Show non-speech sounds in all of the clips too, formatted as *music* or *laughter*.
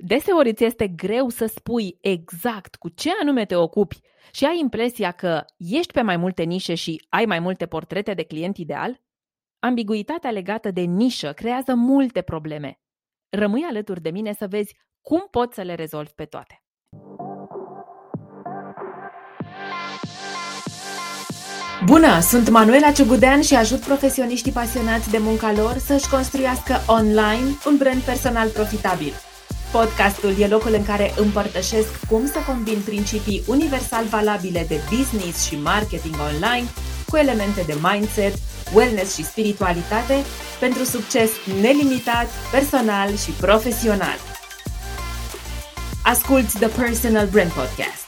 Deseori îți este greu să spui exact cu ce anume te ocupi și ai impresia că ești pe mai multe nișe și ai mai multe portrete de client ideal? Ambiguitatea legată de nișă creează multe probleme. Rămâi alături de mine să vezi cum poți să le rezolvi pe toate. Bună, sunt Manuela Ciugudean și ajut profesioniștii pasionați de munca lor să-și construiască online un brand personal profitabil. Podcastul e locul în care împărtășesc cum să combin principii universal valabile de business și marketing online cu elemente de mindset, wellness și spiritualitate pentru succes nelimitat, personal și profesional. Asculți The Personal Brand Podcast.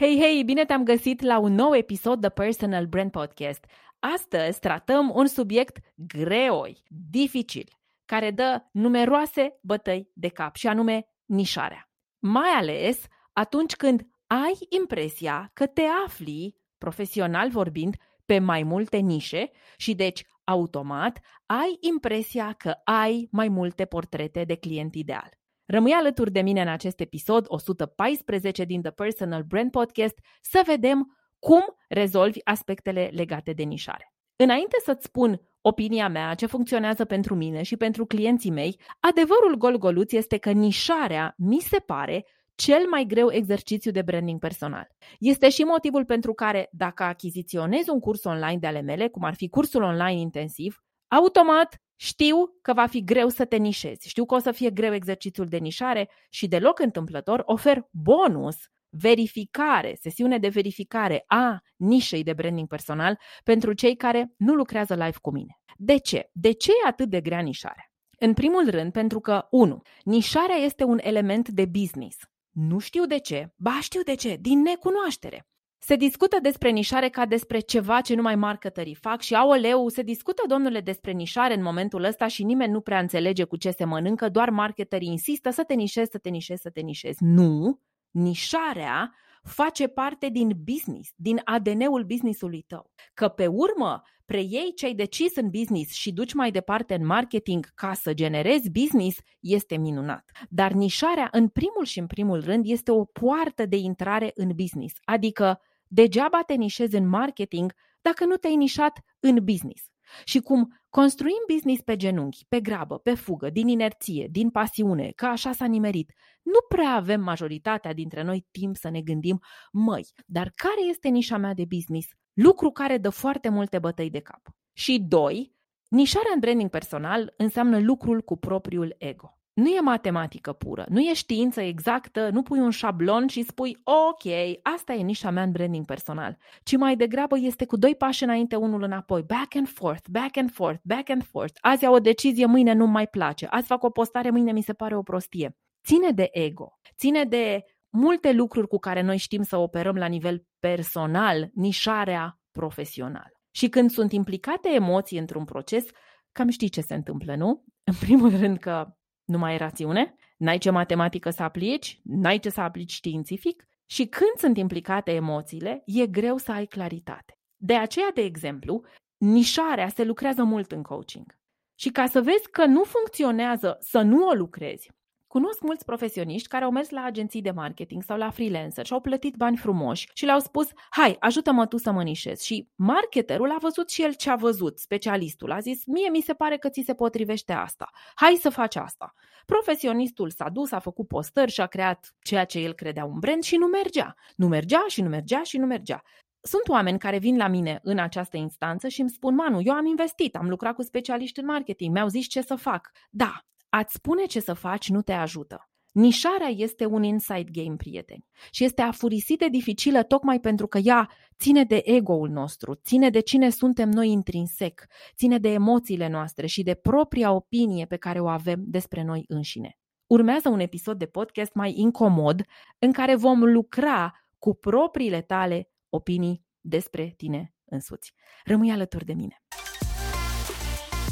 Hei, hei, bine te-am găsit la un nou episod The Personal Brand Podcast. Astăzi tratăm un subiect greoi, dificil, care dă numeroase bătăi de cap și anume nișarea. Mai ales atunci când ai impresia că te afli, profesional vorbind, pe mai multe nișe și deci automat ai impresia că ai mai multe portrete de client ideal. Rămâi alături de mine în acest episod 114 din The Personal Brand Podcast să vedem cum rezolvi aspectele legate de nișare. Înainte să-ți spun opinia mea, ce funcționează pentru mine și pentru clienții mei, adevărul gol-goluț este că nișarea mi se pare cel mai greu exercițiu de branding personal. Este și motivul pentru care, dacă achiziționezi un curs online de ale mele, cum ar fi cursul online intensiv, automat știu că va fi greu să te nișezi, știu că o să fie greu exercițiul de nișare și deloc întâmplător ofer bonus verificare, sesiune de verificare a nișei de branding personal pentru cei care nu lucrează live cu mine. De ce? De ce e atât de grea nișarea? În primul rând, pentru că, 1. Nișarea este un element de business. Nu știu de ce, ba știu de ce, din necunoaștere. Se discută despre nișare ca despre ceva ce numai marketării fac și aoleu, se discută, domnule, despre nișare în momentul ăsta și nimeni nu prea înțelege cu ce se mănâncă, doar marketării insistă să te nișezi, să te nișezi, să te nișezi. Nu, nișarea face parte din business, din ADN-ul businessului tău. Că pe urmă preiei ce ai decis în business și duci mai departe în marketing ca să generezi business, este minunat. Dar nișarea, în primul și în primul rând, este o poartă de intrare în business. Adică, degeaba te nișezi în marketing dacă nu te-ai nișat în business. Și cum construim business pe genunchi, pe grabă, pe fugă, din inerție, din pasiune, că așa s-a nimerit, nu prea avem majoritatea dintre noi timp să ne gândim, măi, dar care este nișa mea de business? Lucru care dă foarte multe bătăi de cap. Și doi, nișarea în branding personal înseamnă lucrul cu propriul ego. Nu e matematică pură, nu e știință exactă, nu pui un șablon și spui ok, asta e nișa mea în branding personal, ci mai degrabă este cu doi pași înainte, unul înapoi, back and forth, back and forth, back and forth. Azi au o decizie, mâine nu mai place, azi fac o postare, mâine mi se pare o prostie. Ține de ego, ține de multe lucruri cu care noi știm să operăm la nivel personal, nișarea profesională. Și când sunt implicate emoții într-un proces, cam știi ce se întâmplă, nu? În primul rând că nu mai e rațiune, n-ai ce matematică să aplici, n-ai ce să aplici științific și când sunt implicate emoțiile, e greu să ai claritate. De aceea, de exemplu, nișarea se lucrează mult în coaching. Și ca să vezi că nu funcționează să nu o lucrezi, Cunosc mulți profesioniști care au mers la agenții de marketing sau la freelancer și au plătit bani frumoși și le-au spus, hai, ajută-mă tu să mă nișez. Și marketerul a văzut și el ce a văzut, specialistul. A zis, mie mi se pare că ți se potrivește asta. Hai să faci asta. Profesionistul s-a dus, a făcut postări și a creat ceea ce el credea un brand și nu mergea. Nu mergea și nu mergea și nu mergea. Sunt oameni care vin la mine în această instanță și îmi spun, Manu, eu am investit, am lucrat cu specialiști în marketing, mi-au zis ce să fac. Da, Ați spune ce să faci nu te ajută. Nișarea este un inside game, prieteni, și este afurisit de dificilă tocmai pentru că ea ține de ego-ul nostru, ține de cine suntem noi intrinsec, ține de emoțiile noastre și de propria opinie pe care o avem despre noi înșine. Urmează un episod de podcast mai incomod în care vom lucra cu propriile tale opinii despre tine însuți. Rămâi alături de mine.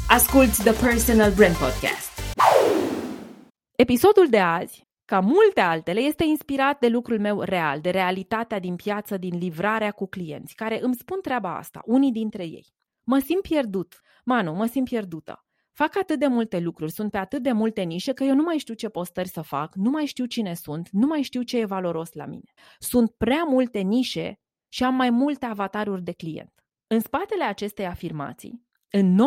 Asculți The Personal Brand Podcast Episodul de azi, ca multe altele, este inspirat de lucrul meu real, de realitatea din piață, din livrarea cu clienți, care îmi spun treaba asta, unii dintre ei. Mă simt pierdut. Manu, mă simt pierdută. fac atât de multe lucruri, sunt pe atât de multe nișe că eu nu mai știu ce postări să fac, nu mai știu cine sunt, nu mai știu ce e valoros la mine. Sunt prea multe nișe și am mai multe avataruri de client. În spatele acestei afirmații, în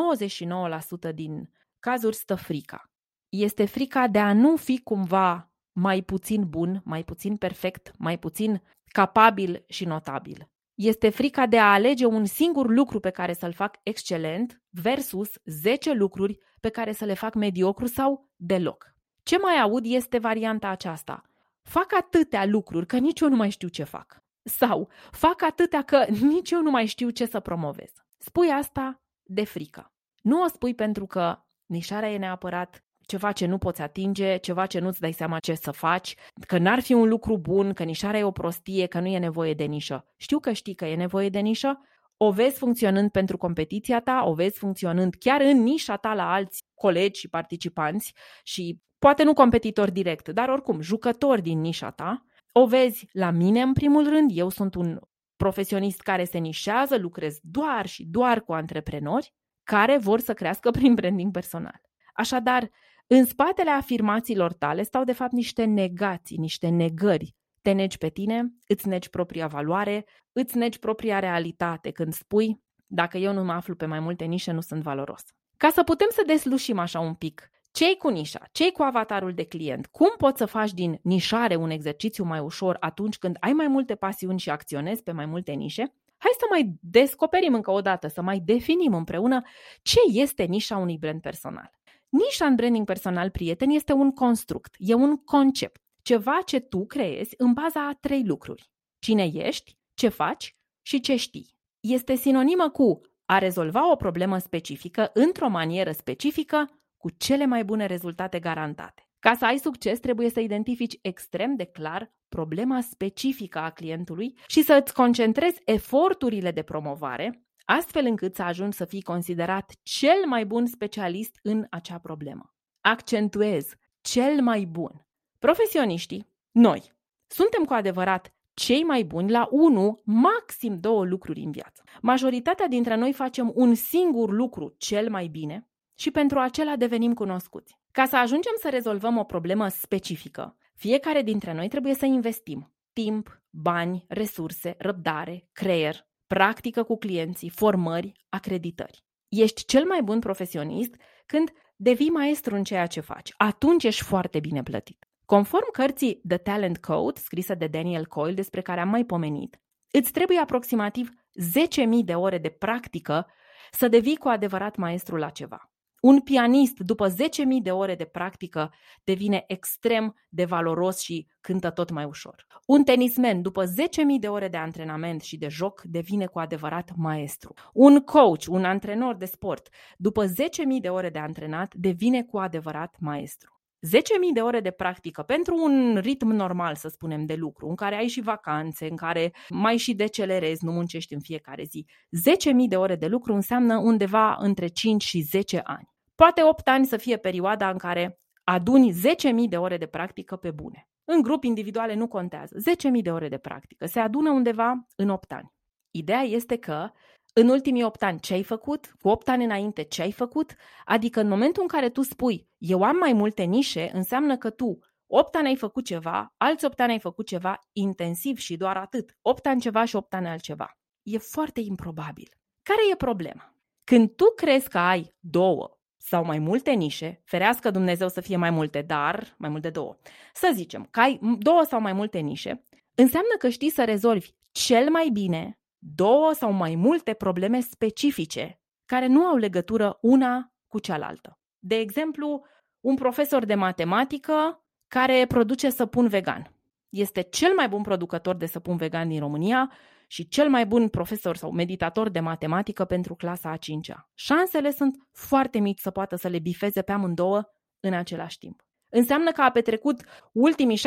99% din cazuri stă frica. Este frica de a nu fi cumva mai puțin bun, mai puțin perfect, mai puțin capabil și notabil. Este frica de a alege un singur lucru pe care să-l fac excelent versus 10 lucruri pe care să le fac mediocru sau deloc. Ce mai aud este varianta aceasta. Fac atâtea lucruri că nici eu nu mai știu ce fac. Sau fac atâtea că *laughs* nici eu nu mai știu ce să promovez. Spui asta de frică. Nu o spui pentru că nișarea e neapărat ceva ce nu poți atinge, ceva ce nu-ți dai seama ce să faci, că n-ar fi un lucru bun, că nișarea e o prostie, că nu e nevoie de nișă. Știu că știi că e nevoie de nișă, o vezi funcționând pentru competiția ta, o vezi funcționând chiar în nișa ta la alți colegi și participanți și poate nu competitori direct, dar oricum jucători din nișa ta. O vezi la mine în primul rând, eu sunt un profesionist care se nișează, lucrez doar și doar cu antreprenori care vor să crească *laughs* prin branding personal. Așadar, în spatele afirmațiilor tale stau de fapt niște negații, niște negări. Te negi pe tine, îți negi propria valoare, îți negi propria realitate când spui dacă eu nu mă aflu pe mai multe nișe, nu sunt valoros. Ca să putem să deslușim așa un pic cei cu nișa, cei cu avatarul de client, cum poți să faci din nișare un exercițiu mai ușor atunci când ai mai multe pasiuni și acționezi pe mai multe nișe? Hai să mai descoperim încă o dată, să mai definim împreună ce este nișa unui brand personal. Nișa în branding personal, prieten, este un construct, e un concept, ceva ce tu creezi în baza a trei lucruri. Cine ești, ce faci și ce știi. Este sinonimă cu a rezolva o problemă specifică într-o manieră specifică cu cele mai bune rezultate garantate. Ca să ai succes, trebuie să identifici extrem de clar problema specifică a clientului și să îți concentrezi eforturile de promovare astfel încât să ajungi să fii considerat cel mai bun specialist în acea problemă. Accentuez, cel mai bun. Profesioniștii, noi, suntem cu adevărat cei mai buni la unu, maxim două lucruri în viață. Majoritatea dintre noi facem un singur lucru cel mai bine și pentru acela devenim cunoscuți. Ca să ajungem să rezolvăm o problemă specifică, fiecare dintre noi trebuie să investim timp, bani, resurse, răbdare, creier, practică cu clienții, formări, acreditări. Ești cel mai bun profesionist când devii maestru în ceea ce faci. Atunci ești foarte bine plătit. Conform cărții The Talent Code, scrisă de Daniel Coyle, despre care am mai pomenit, îți trebuie aproximativ 10.000 de ore de practică să devii cu adevărat maestru la ceva. Un pianist, după 10.000 de ore de practică, devine extrem de valoros și cântă tot mai ușor. Un tenismen, după 10.000 de ore de antrenament și de joc, devine cu adevărat maestru. Un coach, un antrenor de sport, după 10.000 de ore de antrenat, devine cu adevărat maestru. 10.000 de ore de practică pentru un ritm normal, să spunem, de lucru, în care ai și vacanțe, în care mai și decelerezi, nu muncești în fiecare zi. 10.000 de ore de lucru înseamnă undeva între 5 și 10 ani. Poate 8 ani să fie perioada în care aduni 10.000 de ore de practică pe bune. În grup individuale nu contează. 10.000 de ore de practică. Se adună undeva în 8 ani. Ideea este că în ultimii 8 ani ce ai făcut, cu 8 ani înainte ce ai făcut, adică în momentul în care tu spui eu am mai multe nișe, înseamnă că tu 8 ani ai făcut ceva, alți 8 ani ai făcut ceva intensiv și doar atât. 8 ani ceva și 8 ani altceva. E foarte improbabil. Care e problema? Când tu crezi că ai două, sau mai multe nișe, ferească Dumnezeu să fie mai multe, dar mai multe două. Să zicem că ai două sau mai multe nișe, înseamnă că știi să rezolvi cel mai bine două sau mai multe probleme specifice care nu au legătură una cu cealaltă. De exemplu, un profesor de matematică care produce săpun vegan. Este cel mai bun producător de săpun vegan din România și cel mai bun profesor sau meditator de matematică pentru clasa a 5-a. Șansele sunt foarte mici să poată să le bifeze pe amândouă în același timp. Înseamnă că a petrecut ultimii 16-20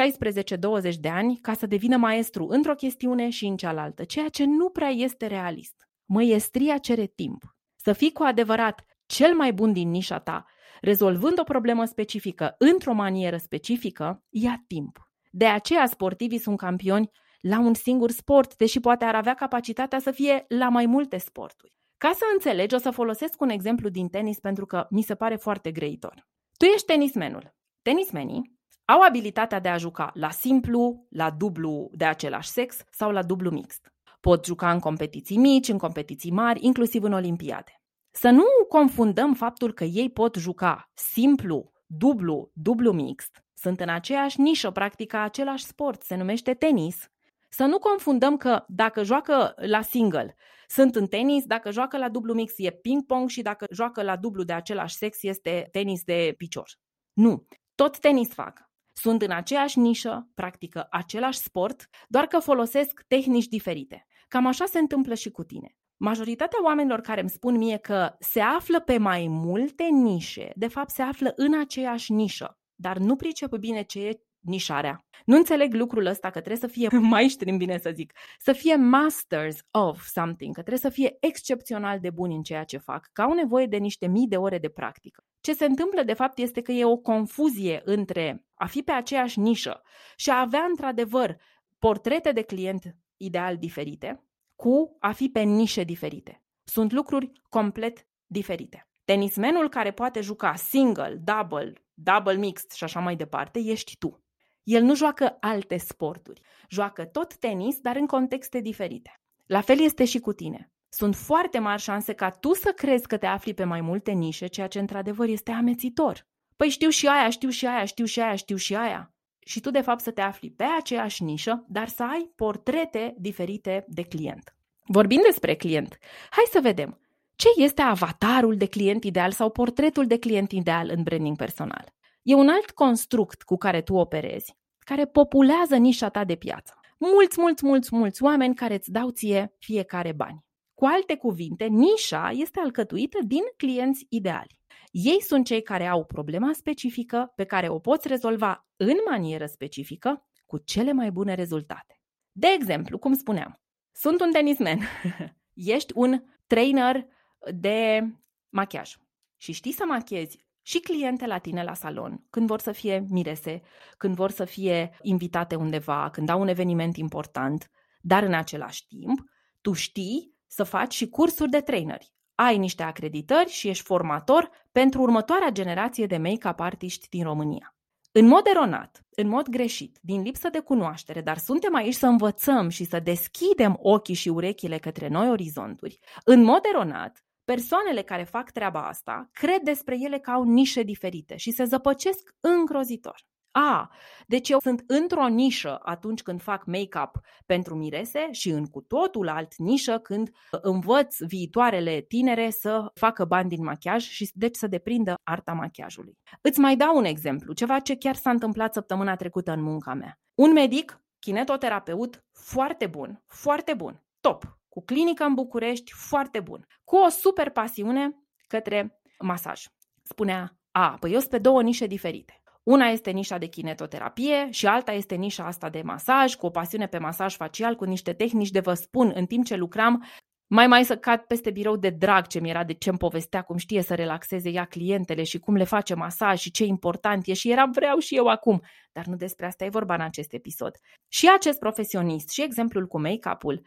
de ani ca să devină maestru într-o chestiune și în cealaltă, ceea ce nu prea este realist. Măiestria cere timp. Să fii cu adevărat cel mai bun din nișa ta, rezolvând o problemă specifică într-o manieră specifică, ia timp. De aceea sportivii sunt campioni la un singur sport, deși poate ar avea capacitatea să fie la mai multe sporturi. Ca să înțelegi, o să folosesc un exemplu din tenis pentru că mi se pare foarte greitor. Tu ești tenismenul. Tenismenii au abilitatea de a juca la simplu, la dublu de același sex sau la dublu mixt. Pot juca în competiții mici, în competiții mari, inclusiv în olimpiade. Să nu confundăm faptul că ei pot juca simplu, dublu, dublu mixt, sunt în aceeași nișă, practică același sport, se numește tenis. Să nu confundăm că dacă joacă la single, sunt în tenis, dacă joacă la dublu mix e ping-pong și dacă joacă la dublu de același sex este tenis de picior. Nu, tot tenis fac. Sunt în aceeași nișă, practică același sport, doar că folosesc tehnici diferite. Cam așa se întâmplă și cu tine. Majoritatea oamenilor care îmi spun mie că se află pe mai multe nișe, de fapt se află în aceeași nișă, dar nu pricep bine ce e nișarea. Nu înțeleg lucrul ăsta că trebuie să fie *laughs* maestri, în bine să zic, să fie masters of something, că trebuie să fie excepțional de buni în ceea ce fac, că au nevoie de niște mii de ore de practică. Ce se întâmplă de fapt este că e o confuzie între a fi pe aceeași nișă și a avea într-adevăr portrete de client ideal diferite cu a fi pe nișe diferite. Sunt lucruri complet diferite. Tenismenul care poate juca single, double, double mixed și așa mai departe, ești tu. El nu joacă alte sporturi. Joacă tot tenis, dar în contexte diferite. La fel este și cu tine. Sunt foarte mari șanse ca tu să crezi că te afli pe mai multe nișe, ceea ce într-adevăr este amețitor. Păi știu și aia, știu și aia, știu și aia, știu și aia. Și tu de fapt să te afli pe aceeași nișă, dar să ai portrete diferite de client. Vorbind despre client, hai să vedem ce este avatarul de client ideal sau portretul de client ideal în branding personal. E un alt construct cu care tu operezi, care populează nișa ta de piață. Mulți, mulți, mulți, mulți oameni care îți dau ție fiecare bani. Cu alte cuvinte, nișa este alcătuită din clienți ideali. Ei sunt cei care au problema specifică pe care o poți rezolva în manieră specifică cu cele mai bune rezultate. De exemplu, cum spuneam, sunt un tenismen, *laughs* ești un trainer de machiaj și știi să machiezi și cliente la tine la salon, când vor să fie mirese, când vor să fie invitate undeva, când au un eveniment important, dar în același timp, tu știi să faci și cursuri de traineri. Ai niște acreditări și ești formator pentru următoarea generație de make-up artiști din România. În mod eronat, în mod greșit, din lipsă de cunoaștere, dar suntem aici să învățăm și să deschidem ochii și urechile către noi orizonturi, în mod eronat, Persoanele care fac treaba asta cred despre ele că au nișe diferite și se zăpăcesc îngrozitor. A, deci eu sunt într-o nișă atunci când fac make-up pentru mirese și în cu totul alt nișă când învăț viitoarele tinere să facă bani din machiaj și deci să deprindă arta machiajului. Îți mai dau un exemplu, ceva ce chiar s-a întâmplat săptămâna trecută în munca mea. Un medic, kinetoterapeut, foarte bun, foarte bun, top, cu clinică în București, foarte bun, cu o super pasiune către masaj. Spunea, a, păi eu sunt pe două nișe diferite. Una este nișa de kinetoterapie și alta este nișa asta de masaj, cu o pasiune pe masaj facial, cu niște tehnici de vă spun, în timp ce lucram, mai mai să cad peste birou de drag ce mi-era de ce-mi povestea, cum știe să relaxeze ea clientele și cum le face masaj și ce important e și eram vreau și eu acum. Dar nu despre asta e vorba în acest episod. Și acest profesionist și exemplul cu make-up-ul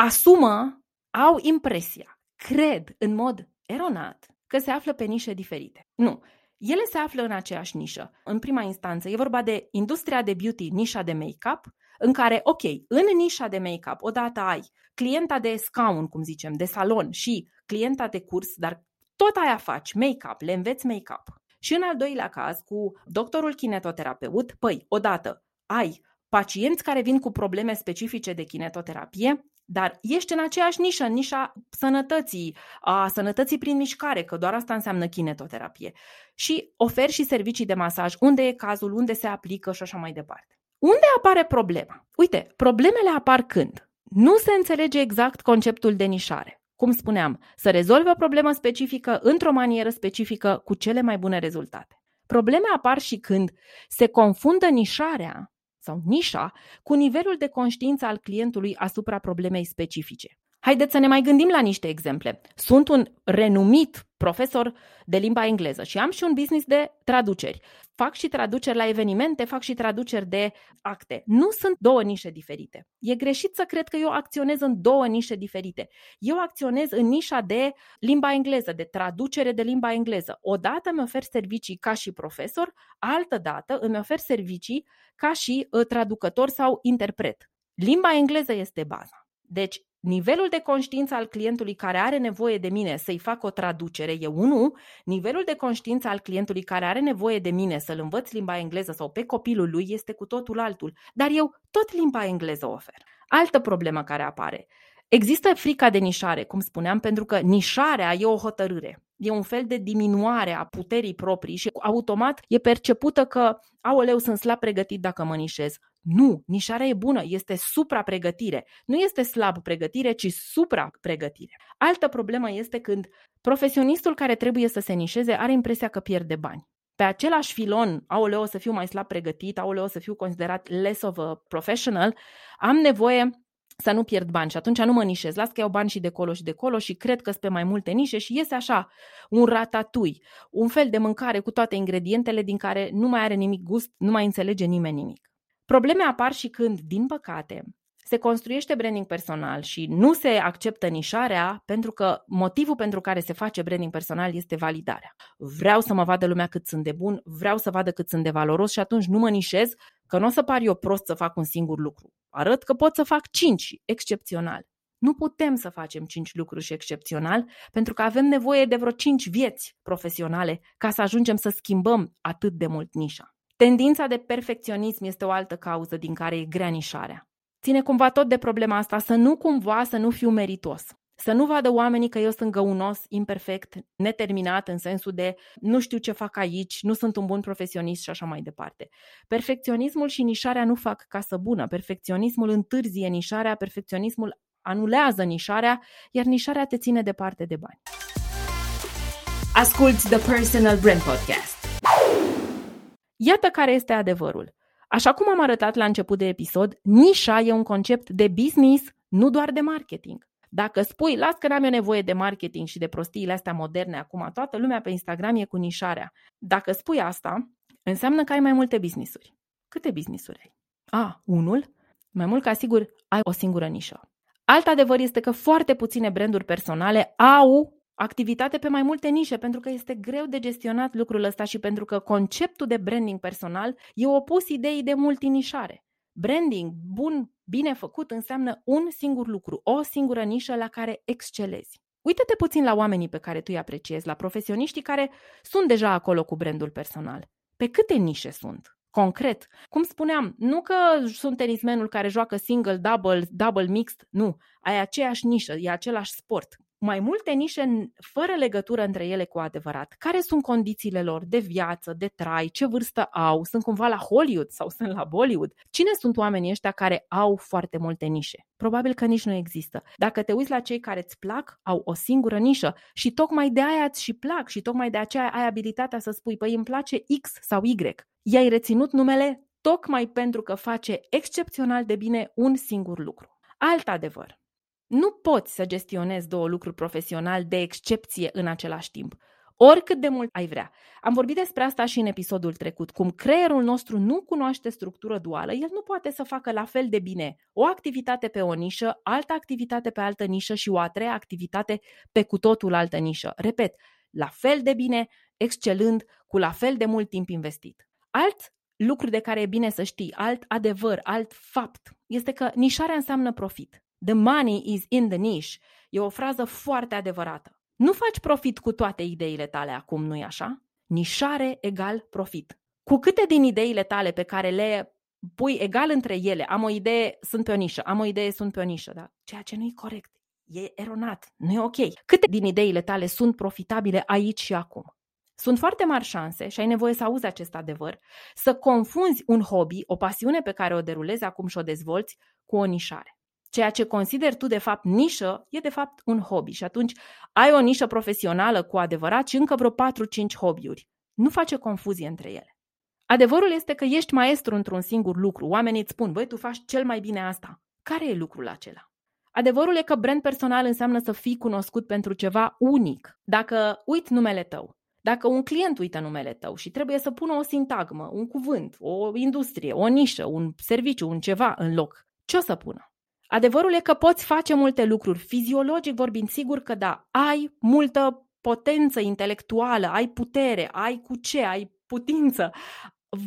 asumă, au impresia, cred în mod eronat că se află pe nișe diferite. Nu, ele se află în aceeași nișă. În prima instanță e vorba de industria de beauty, nișa de make-up, în care, ok, în nișa de make-up, odată ai clienta de scaun, cum zicem, de salon și clienta de curs, dar tot aia faci, make-up, le înveți make-up. Și în al doilea caz, cu doctorul kinetoterapeut, păi, odată ai pacienți care vin cu probleme specifice de kinetoterapie, dar ești în aceeași nișă, în nișa sănătății, a sănătății prin mișcare, că doar asta înseamnă kinetoterapie. Și oferi și servicii de masaj, unde e cazul, unde se aplică și așa mai departe. Unde apare problema? Uite, problemele apar când? Nu se înțelege exact conceptul de nișare. Cum spuneam, să rezolve o problemă specifică într-o manieră specifică cu cele mai bune rezultate. Probleme apar și când se confundă nișarea sau nișa cu nivelul de conștiință al clientului asupra problemei specifice. Haideți să ne mai gândim la niște exemple. Sunt un renumit profesor de limba engleză și am și un business de traduceri. Fac și traduceri la evenimente, fac și traduceri de acte. Nu sunt două nișe diferite. E greșit să cred că eu acționez în două nișe diferite. Eu acționez în nișa de limba engleză, de traducere de limba engleză. Odată îmi ofer servicii ca și profesor, altă dată îmi ofer servicii ca și uh, traducător sau interpret. Limba engleză este baza. Deci, nivelul de conștiință al clientului care are nevoie de mine să-i fac o traducere e unul, nivelul de conștiință al clientului care are nevoie de mine să-l învăț limba engleză sau pe copilul lui este cu totul altul. Dar eu tot limba engleză ofer. Altă problemă care apare. Există frica de nișare, cum spuneam, pentru că nișarea e o hotărâre. E un fel de diminuare a puterii proprii și automat e percepută că, aoleu, sunt slab pregătit dacă mă nișez. Nu, nișarea e bună, este supra-pregătire. Nu este slab pregătire, ci supra-pregătire. Altă problemă este când profesionistul care trebuie să se nișeze are impresia că pierde bani. Pe același filon, aoleu, o să fiu mai slab pregătit, aoleu, o să fiu considerat less of a professional, am nevoie să nu pierd bani și atunci nu mă nișez. Las că iau bani și de colo și de colo și cred că sunt pe mai multe nișe și iese așa, un ratatui, un fel de mâncare cu toate ingredientele din care nu mai are nimic gust, nu mai înțelege nimeni nimic. Probleme apar și când, din păcate, se construiește branding personal și nu se acceptă nișarea pentru că motivul pentru care se face branding personal este validarea. Vreau să mă vadă lumea cât sunt de bun, vreau să vadă cât sunt de valoros și atunci nu mă nișez că nu o să par eu prost să fac un singur lucru. Arăt că pot să fac cinci, excepțional. Nu putem să facem cinci lucruri și excepțional pentru că avem nevoie de vreo cinci vieți profesionale ca să ajungem să schimbăm atât de mult nișa. Tendința de perfecționism este o altă cauză din care e grea nișarea. Ține cumva tot de problema asta să nu cumva să nu fiu meritos. Să nu vadă oamenii că eu sunt găunos, imperfect, neterminat în sensul de nu știu ce fac aici, nu sunt un bun profesionist și așa mai departe. Perfecționismul și nișarea nu fac casă bună. Perfecționismul întârzie nișarea, perfecționismul anulează nișarea, iar nișarea te ține departe de bani. Asculți The Personal Brand Podcast. Iată care este adevărul. Așa cum am arătat la început de episod, nișa e un concept de business, nu doar de marketing. Dacă spui, las că n-am eu nevoie de marketing și de prostiile astea moderne acum, toată lumea pe Instagram e cu nișarea. Dacă spui asta, înseamnă că ai mai multe businessuri. Câte businessuri ai? A, unul? Mai mult ca sigur, ai o singură nișă. Alt adevăr este că foarte puține branduri personale au activitate pe mai multe nișe, pentru că este greu de gestionat lucrul ăsta și pentru că conceptul de branding personal e opus ideii de multinișare. Branding bun, bine făcut, înseamnă un singur lucru, o singură nișă la care excelezi. Uită-te puțin la oamenii pe care tu îi apreciezi, la profesioniștii care sunt deja acolo cu brandul personal. Pe câte nișe sunt? Concret, cum spuneam, nu că sunt tenismenul care joacă single, double, double mixed, nu, ai aceeași nișă, e același sport mai multe nișe fără legătură între ele cu adevărat. Care sunt condițiile lor de viață, de trai, ce vârstă au, sunt cumva la Hollywood sau sunt la Bollywood? Cine sunt oamenii ăștia care au foarte multe nișe? Probabil că nici nu există. Dacă te uiți la cei care îți plac, au o singură nișă și tocmai de aia îți și plac și tocmai de aceea ai abilitatea să spui, păi îmi place X sau Y. I-ai reținut numele tocmai pentru că face excepțional de bine un singur lucru. Alt adevăr. Nu poți să gestionezi două lucruri profesional de excepție în același timp, oricât de mult ai vrea. Am vorbit despre asta și în episodul trecut, cum creierul nostru nu cunoaște structură duală, el nu poate să facă la fel de bine o activitate pe o nișă, altă activitate pe altă nișă și o a treia activitate pe cu totul altă nișă. Repet, la fel de bine, excelând, cu la fel de mult timp investit. Alt lucru de care e bine să știi, alt adevăr, alt fapt, este că nișarea înseamnă profit. The money is in the niche. E o frază foarte adevărată. Nu faci profit cu toate ideile tale acum, nu-i așa? Nișare egal profit. Cu câte din ideile tale pe care le pui egal între ele, am o idee, sunt pe o nișă, am o idee, sunt pe o nișă, da? Ceea ce nu e corect, e eronat, nu e ok. Câte din ideile tale sunt profitabile aici și acum? Sunt foarte mari șanse, și ai nevoie să auzi acest adevăr, să confunzi un hobby, o pasiune pe care o derulezi acum și o dezvolți, cu o nișare. Ceea ce consideri tu de fapt nișă e de fapt un hobby și atunci ai o nișă profesională cu adevărat și încă vreo 4-5 hobby-uri. Nu face confuzie între ele. Adevărul este că ești maestru într-un singur lucru. Oamenii îți spun, băi, tu faci cel mai bine asta. Care e lucrul acela? Adevărul e că brand personal înseamnă să fii cunoscut pentru ceva unic. Dacă uit numele tău, dacă un client uită numele tău și trebuie să pună o sintagmă, un cuvânt, o industrie, o nișă, un serviciu, un ceva în loc, ce o să pună? Adevărul e că poți face multe lucruri. Fiziologic vorbind, sigur că da, ai multă potență intelectuală, ai putere, ai cu ce, ai putință,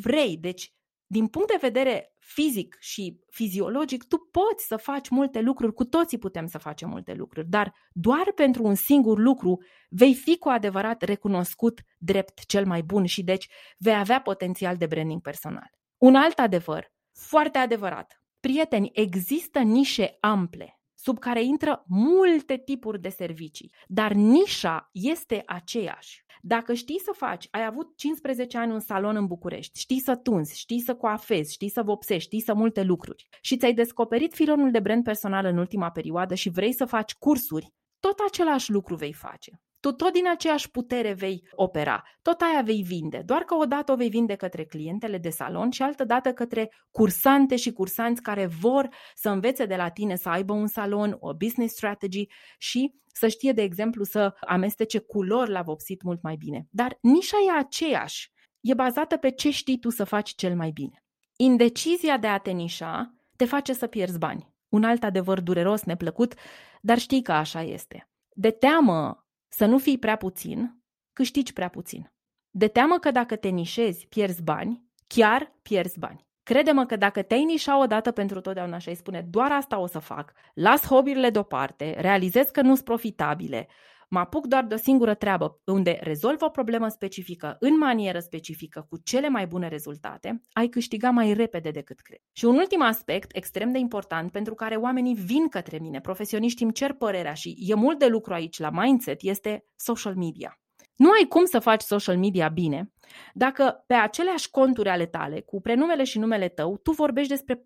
vrei. Deci, din punct de vedere fizic și fiziologic, tu poți să faci multe lucruri, cu toții putem să facem multe lucruri, dar doar pentru un singur lucru vei fi cu adevărat recunoscut drept cel mai bun și deci vei avea potențial de branding personal. Un alt adevăr, foarte adevărat, prieteni, există nișe ample sub care intră multe tipuri de servicii, dar nișa este aceeași. Dacă știi să faci, ai avut 15 ani un salon în București, știi să tunzi, știi să coafezi, știi să vopsești, știi să multe lucruri și ți-ai descoperit filonul de brand personal în ultima perioadă și vrei să faci cursuri, tot același lucru vei face tu tot din aceeași putere vei opera, tot aia vei vinde, doar că odată o vei vinde către clientele de salon și altă dată către cursante și cursanți care vor să învețe de la tine să aibă un salon, o business strategy și să știe, de exemplu, să amestece culori la vopsit mult mai bine. Dar nișa e aceeași, e bazată pe ce știi tu să faci cel mai bine. Indecizia de a te nișa te face să pierzi bani. Un alt adevăr dureros, neplăcut, dar știi că așa este. De teamă să nu fii prea puțin, câștigi prea puțin. De teamă că dacă te nișezi, pierzi bani, chiar pierzi bani. Crede-mă că dacă te-ai nișa odată pentru totdeauna și ai spune doar asta o să fac, las hobby-urile deoparte, realizez că nu sunt profitabile, mă apuc doar de o singură treabă unde rezolv o problemă specifică în manieră specifică cu cele mai bune rezultate, ai câștiga mai repede decât crezi. Și un ultim aspect extrem de important pentru care oamenii vin către mine, profesioniștii îmi cer părerea și e mult de lucru aici la mindset, este social media. Nu ai cum să faci social media bine dacă pe aceleași conturi ale tale, cu prenumele și numele tău, tu vorbești despre 4-5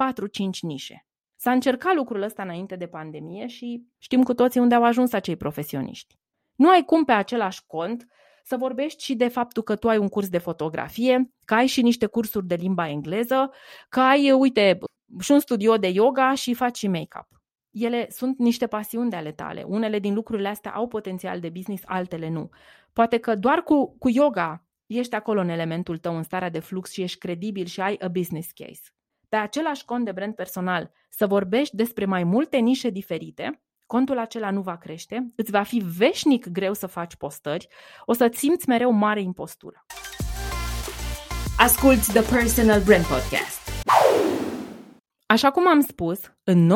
nișe. S-a încercat lucrul ăsta înainte de pandemie și știm cu toții unde au ajuns acei profesioniști. Nu ai cum pe același cont să vorbești și de faptul că tu ai un curs de fotografie, că ai și niște cursuri de limba engleză, că ai, uite, și un studio de yoga și faci și make-up. Ele sunt niște pasiuni de ale tale. Unele din lucrurile astea au potențial de business, altele nu. Poate că doar cu, cu yoga ești acolo în elementul tău, în starea de flux și ești credibil și ai a business case. Pe același cont de brand personal, să vorbești despre mai multe nișe diferite, contul acela nu va crește, îți va fi veșnic greu să faci postări, o să simți mereu mare impostură. Asculți The Personal Brand Podcast. Așa cum am spus, în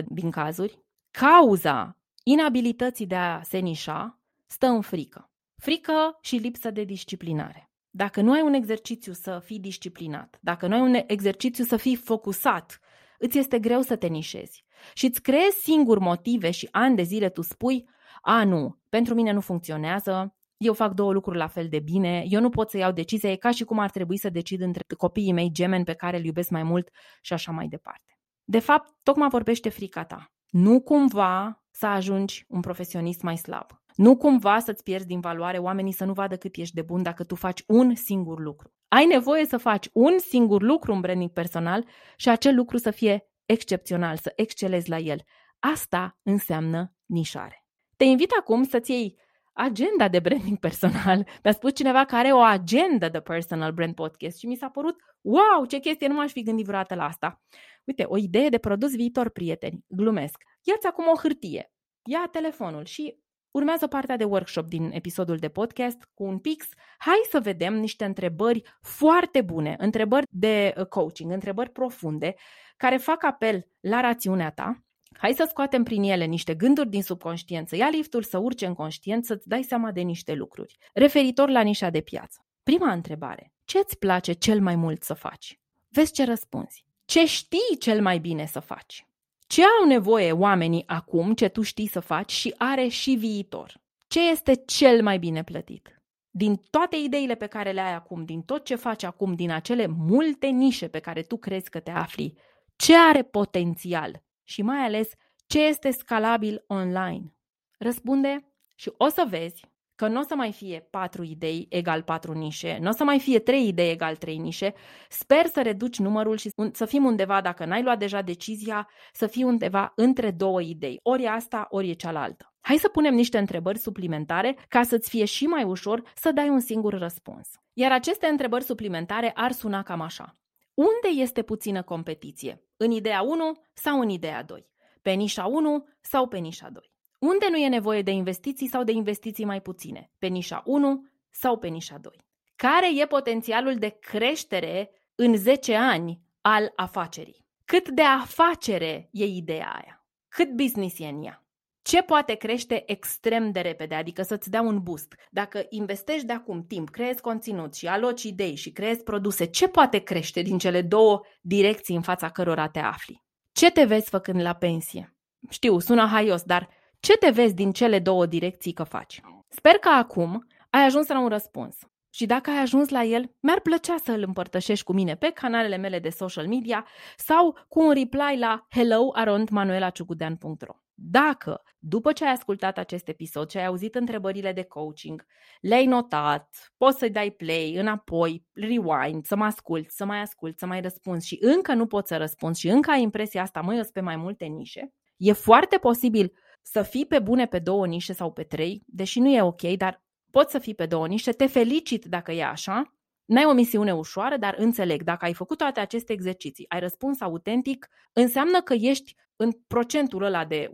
99% din cazuri, cauza inabilității de a se nișa stă în frică. Frică și lipsă de disciplinare. Dacă nu ai un exercițiu să fii disciplinat, dacă nu ai un exercițiu să fii focusat, îți este greu să te nișezi și îți creezi singur motive și ani de zile tu spui, a, nu, pentru mine nu funcționează, eu fac două lucruri la fel de bine, eu nu pot să iau decizia, e ca și cum ar trebui să decid între copiii mei gemeni pe care îl iubesc mai mult și așa mai departe. De fapt, tocmai vorbește frica ta. Nu cumva să ajungi un profesionist mai slab. Nu cumva să-ți pierzi din valoare oamenii să nu vadă cât ești de bun dacă tu faci un singur lucru. Ai nevoie să faci un singur lucru în branding personal și acel lucru să fie excepțional, să excelezi la el. Asta înseamnă nișare. Te invit acum să-ți iei agenda de branding personal. Mi-a spus cineva că are o agenda de personal brand podcast și mi s-a părut, wow, ce chestie, nu m-aș fi gândit vreodată la asta. Uite, o idee de produs viitor, prieteni, glumesc. Ia-ți acum o hârtie, ia telefonul și Urmează partea de workshop din episodul de podcast cu un pix. Hai să vedem niște întrebări foarte bune, întrebări de uh, coaching, întrebări profunde, care fac apel la rațiunea ta. Hai să scoatem prin ele niște gânduri din subconștiență. Ia liftul să urce în conștient, să-ți dai seama de niște lucruri. Referitor la nișa de piață. Prima întrebare. Ce îți place cel mai mult să faci? Vezi ce răspunzi. Ce știi cel mai bine să faci? Ce au nevoie oamenii acum, ce tu știi să faci și are și viitor? Ce este cel mai bine plătit? Din toate ideile pe care le ai acum, din tot ce faci acum, din acele multe nișe pe care tu crezi că te afli, ce are potențial și mai ales ce este scalabil online? Răspunde și o să vezi că nu o să mai fie patru idei egal patru nișe, nu o să mai fie trei idei egal trei nișe. Sper să reduci numărul și să fim undeva, dacă n-ai luat deja decizia, să fii undeva între două idei. Ori e asta, ori e cealaltă. Hai să punem niște întrebări suplimentare ca să-ți fie și mai ușor să dai un singur răspuns. Iar aceste întrebări suplimentare ar suna cam așa. Unde este puțină competiție? În ideea 1 sau în ideea 2? Pe nișa 1 sau pe nișa 2? Unde nu e nevoie de investiții sau de investiții mai puține? Pe nișa 1 sau pe nișa 2? Care e potențialul de creștere în 10 ani al afacerii? Cât de afacere e ideea aia? Cât business e în ea? Ce poate crește extrem de repede, adică să-ți dea un boost? Dacă investești de acum timp, creezi conținut și aloci idei și creezi produse, ce poate crește din cele două direcții în fața cărora te afli? Ce te vezi făcând la pensie? Știu, sună haios, dar ce te vezi din cele două direcții că faci? Sper că acum ai ajuns la un răspuns. Și dacă ai ajuns la el, mi-ar plăcea să îl împărtășești cu mine pe canalele mele de social media sau cu un reply la hello@manuelaciugudean.ro. Dacă, după ce ai ascultat acest episod și ai auzit întrebările de coaching, le-ai notat, poți să-i dai play, înapoi, rewind, să mă ascult, să mai ascult, să mai răspunzi și încă nu poți să răspunzi și încă ai impresia asta, măi, pe mai multe nișe, e foarte posibil să fii pe bune pe două nișe sau pe trei, deși nu e ok, dar poți să fii pe două nișe, te felicit dacă e așa, N-ai o misiune ușoară, dar înțeleg, dacă ai făcut toate aceste exerciții, ai răspuns autentic, înseamnă că ești în procentul ăla de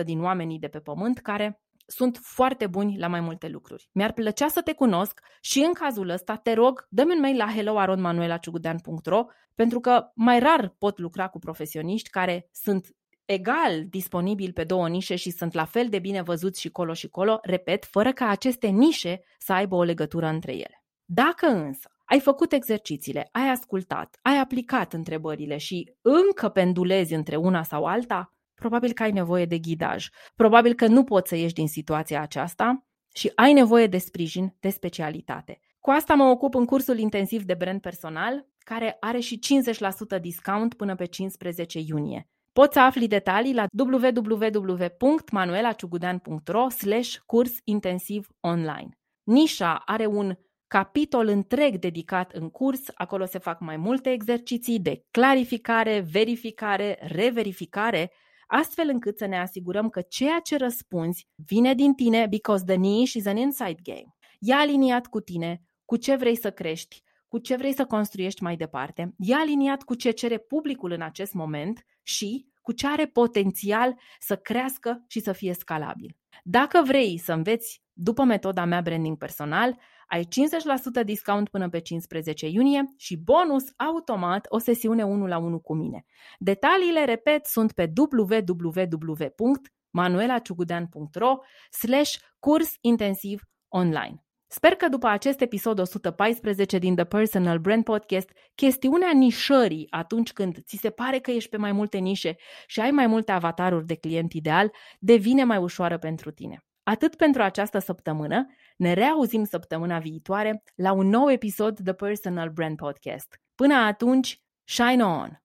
1-3% din oamenii de pe pământ care sunt foarte buni la mai multe lucruri. Mi-ar plăcea să te cunosc și în cazul ăsta te rog, dă-mi un mail la helloaronmanuelaciugudean.ro pentru că mai rar pot lucra cu profesioniști care sunt egal disponibili pe două nișe și sunt la fel de bine văzuți și colo și colo, repet, fără ca aceste nișe să aibă o legătură între ele. Dacă însă ai făcut exercițiile, ai ascultat, ai aplicat întrebările și încă pendulezi între una sau alta, probabil că ai nevoie de ghidaj. Probabil că nu poți să ieși din situația aceasta și ai nevoie de sprijin, de specialitate. Cu asta mă ocup în cursul intensiv de brand personal, care are și 50% discount până pe 15 iunie. Poți să afli detalii la www.manuelaciugudean.ro curs intensiv online. Nișa are un capitol întreg dedicat în curs, acolo se fac mai multe exerciții de clarificare, verificare, reverificare, astfel încât să ne asigurăm că ceea ce răspunzi vine din tine because the niche is an inside game. E aliniat cu tine, cu ce vrei să crești, cu ce vrei să construiești mai departe, e aliniat cu ce cere publicul în acest moment și cu ce are potențial să crească și să fie scalabil. Dacă vrei să înveți după metoda mea branding personal, ai 50% discount până pe 15 iunie și bonus automat o sesiune 1 la 1 cu mine. Detaliile, repet, sunt pe www.manuelaciugudean.ro slash curs intensiv online. Sper că după acest episod 114 din The Personal Brand Podcast, chestiunea nișării atunci când ți se pare că ești pe mai multe nișe și ai mai multe avataruri de client ideal, devine mai ușoară pentru tine. Atât pentru această săptămână, ne reauzim săptămâna viitoare la un nou episod The Personal Brand Podcast. Până atunci, shine on!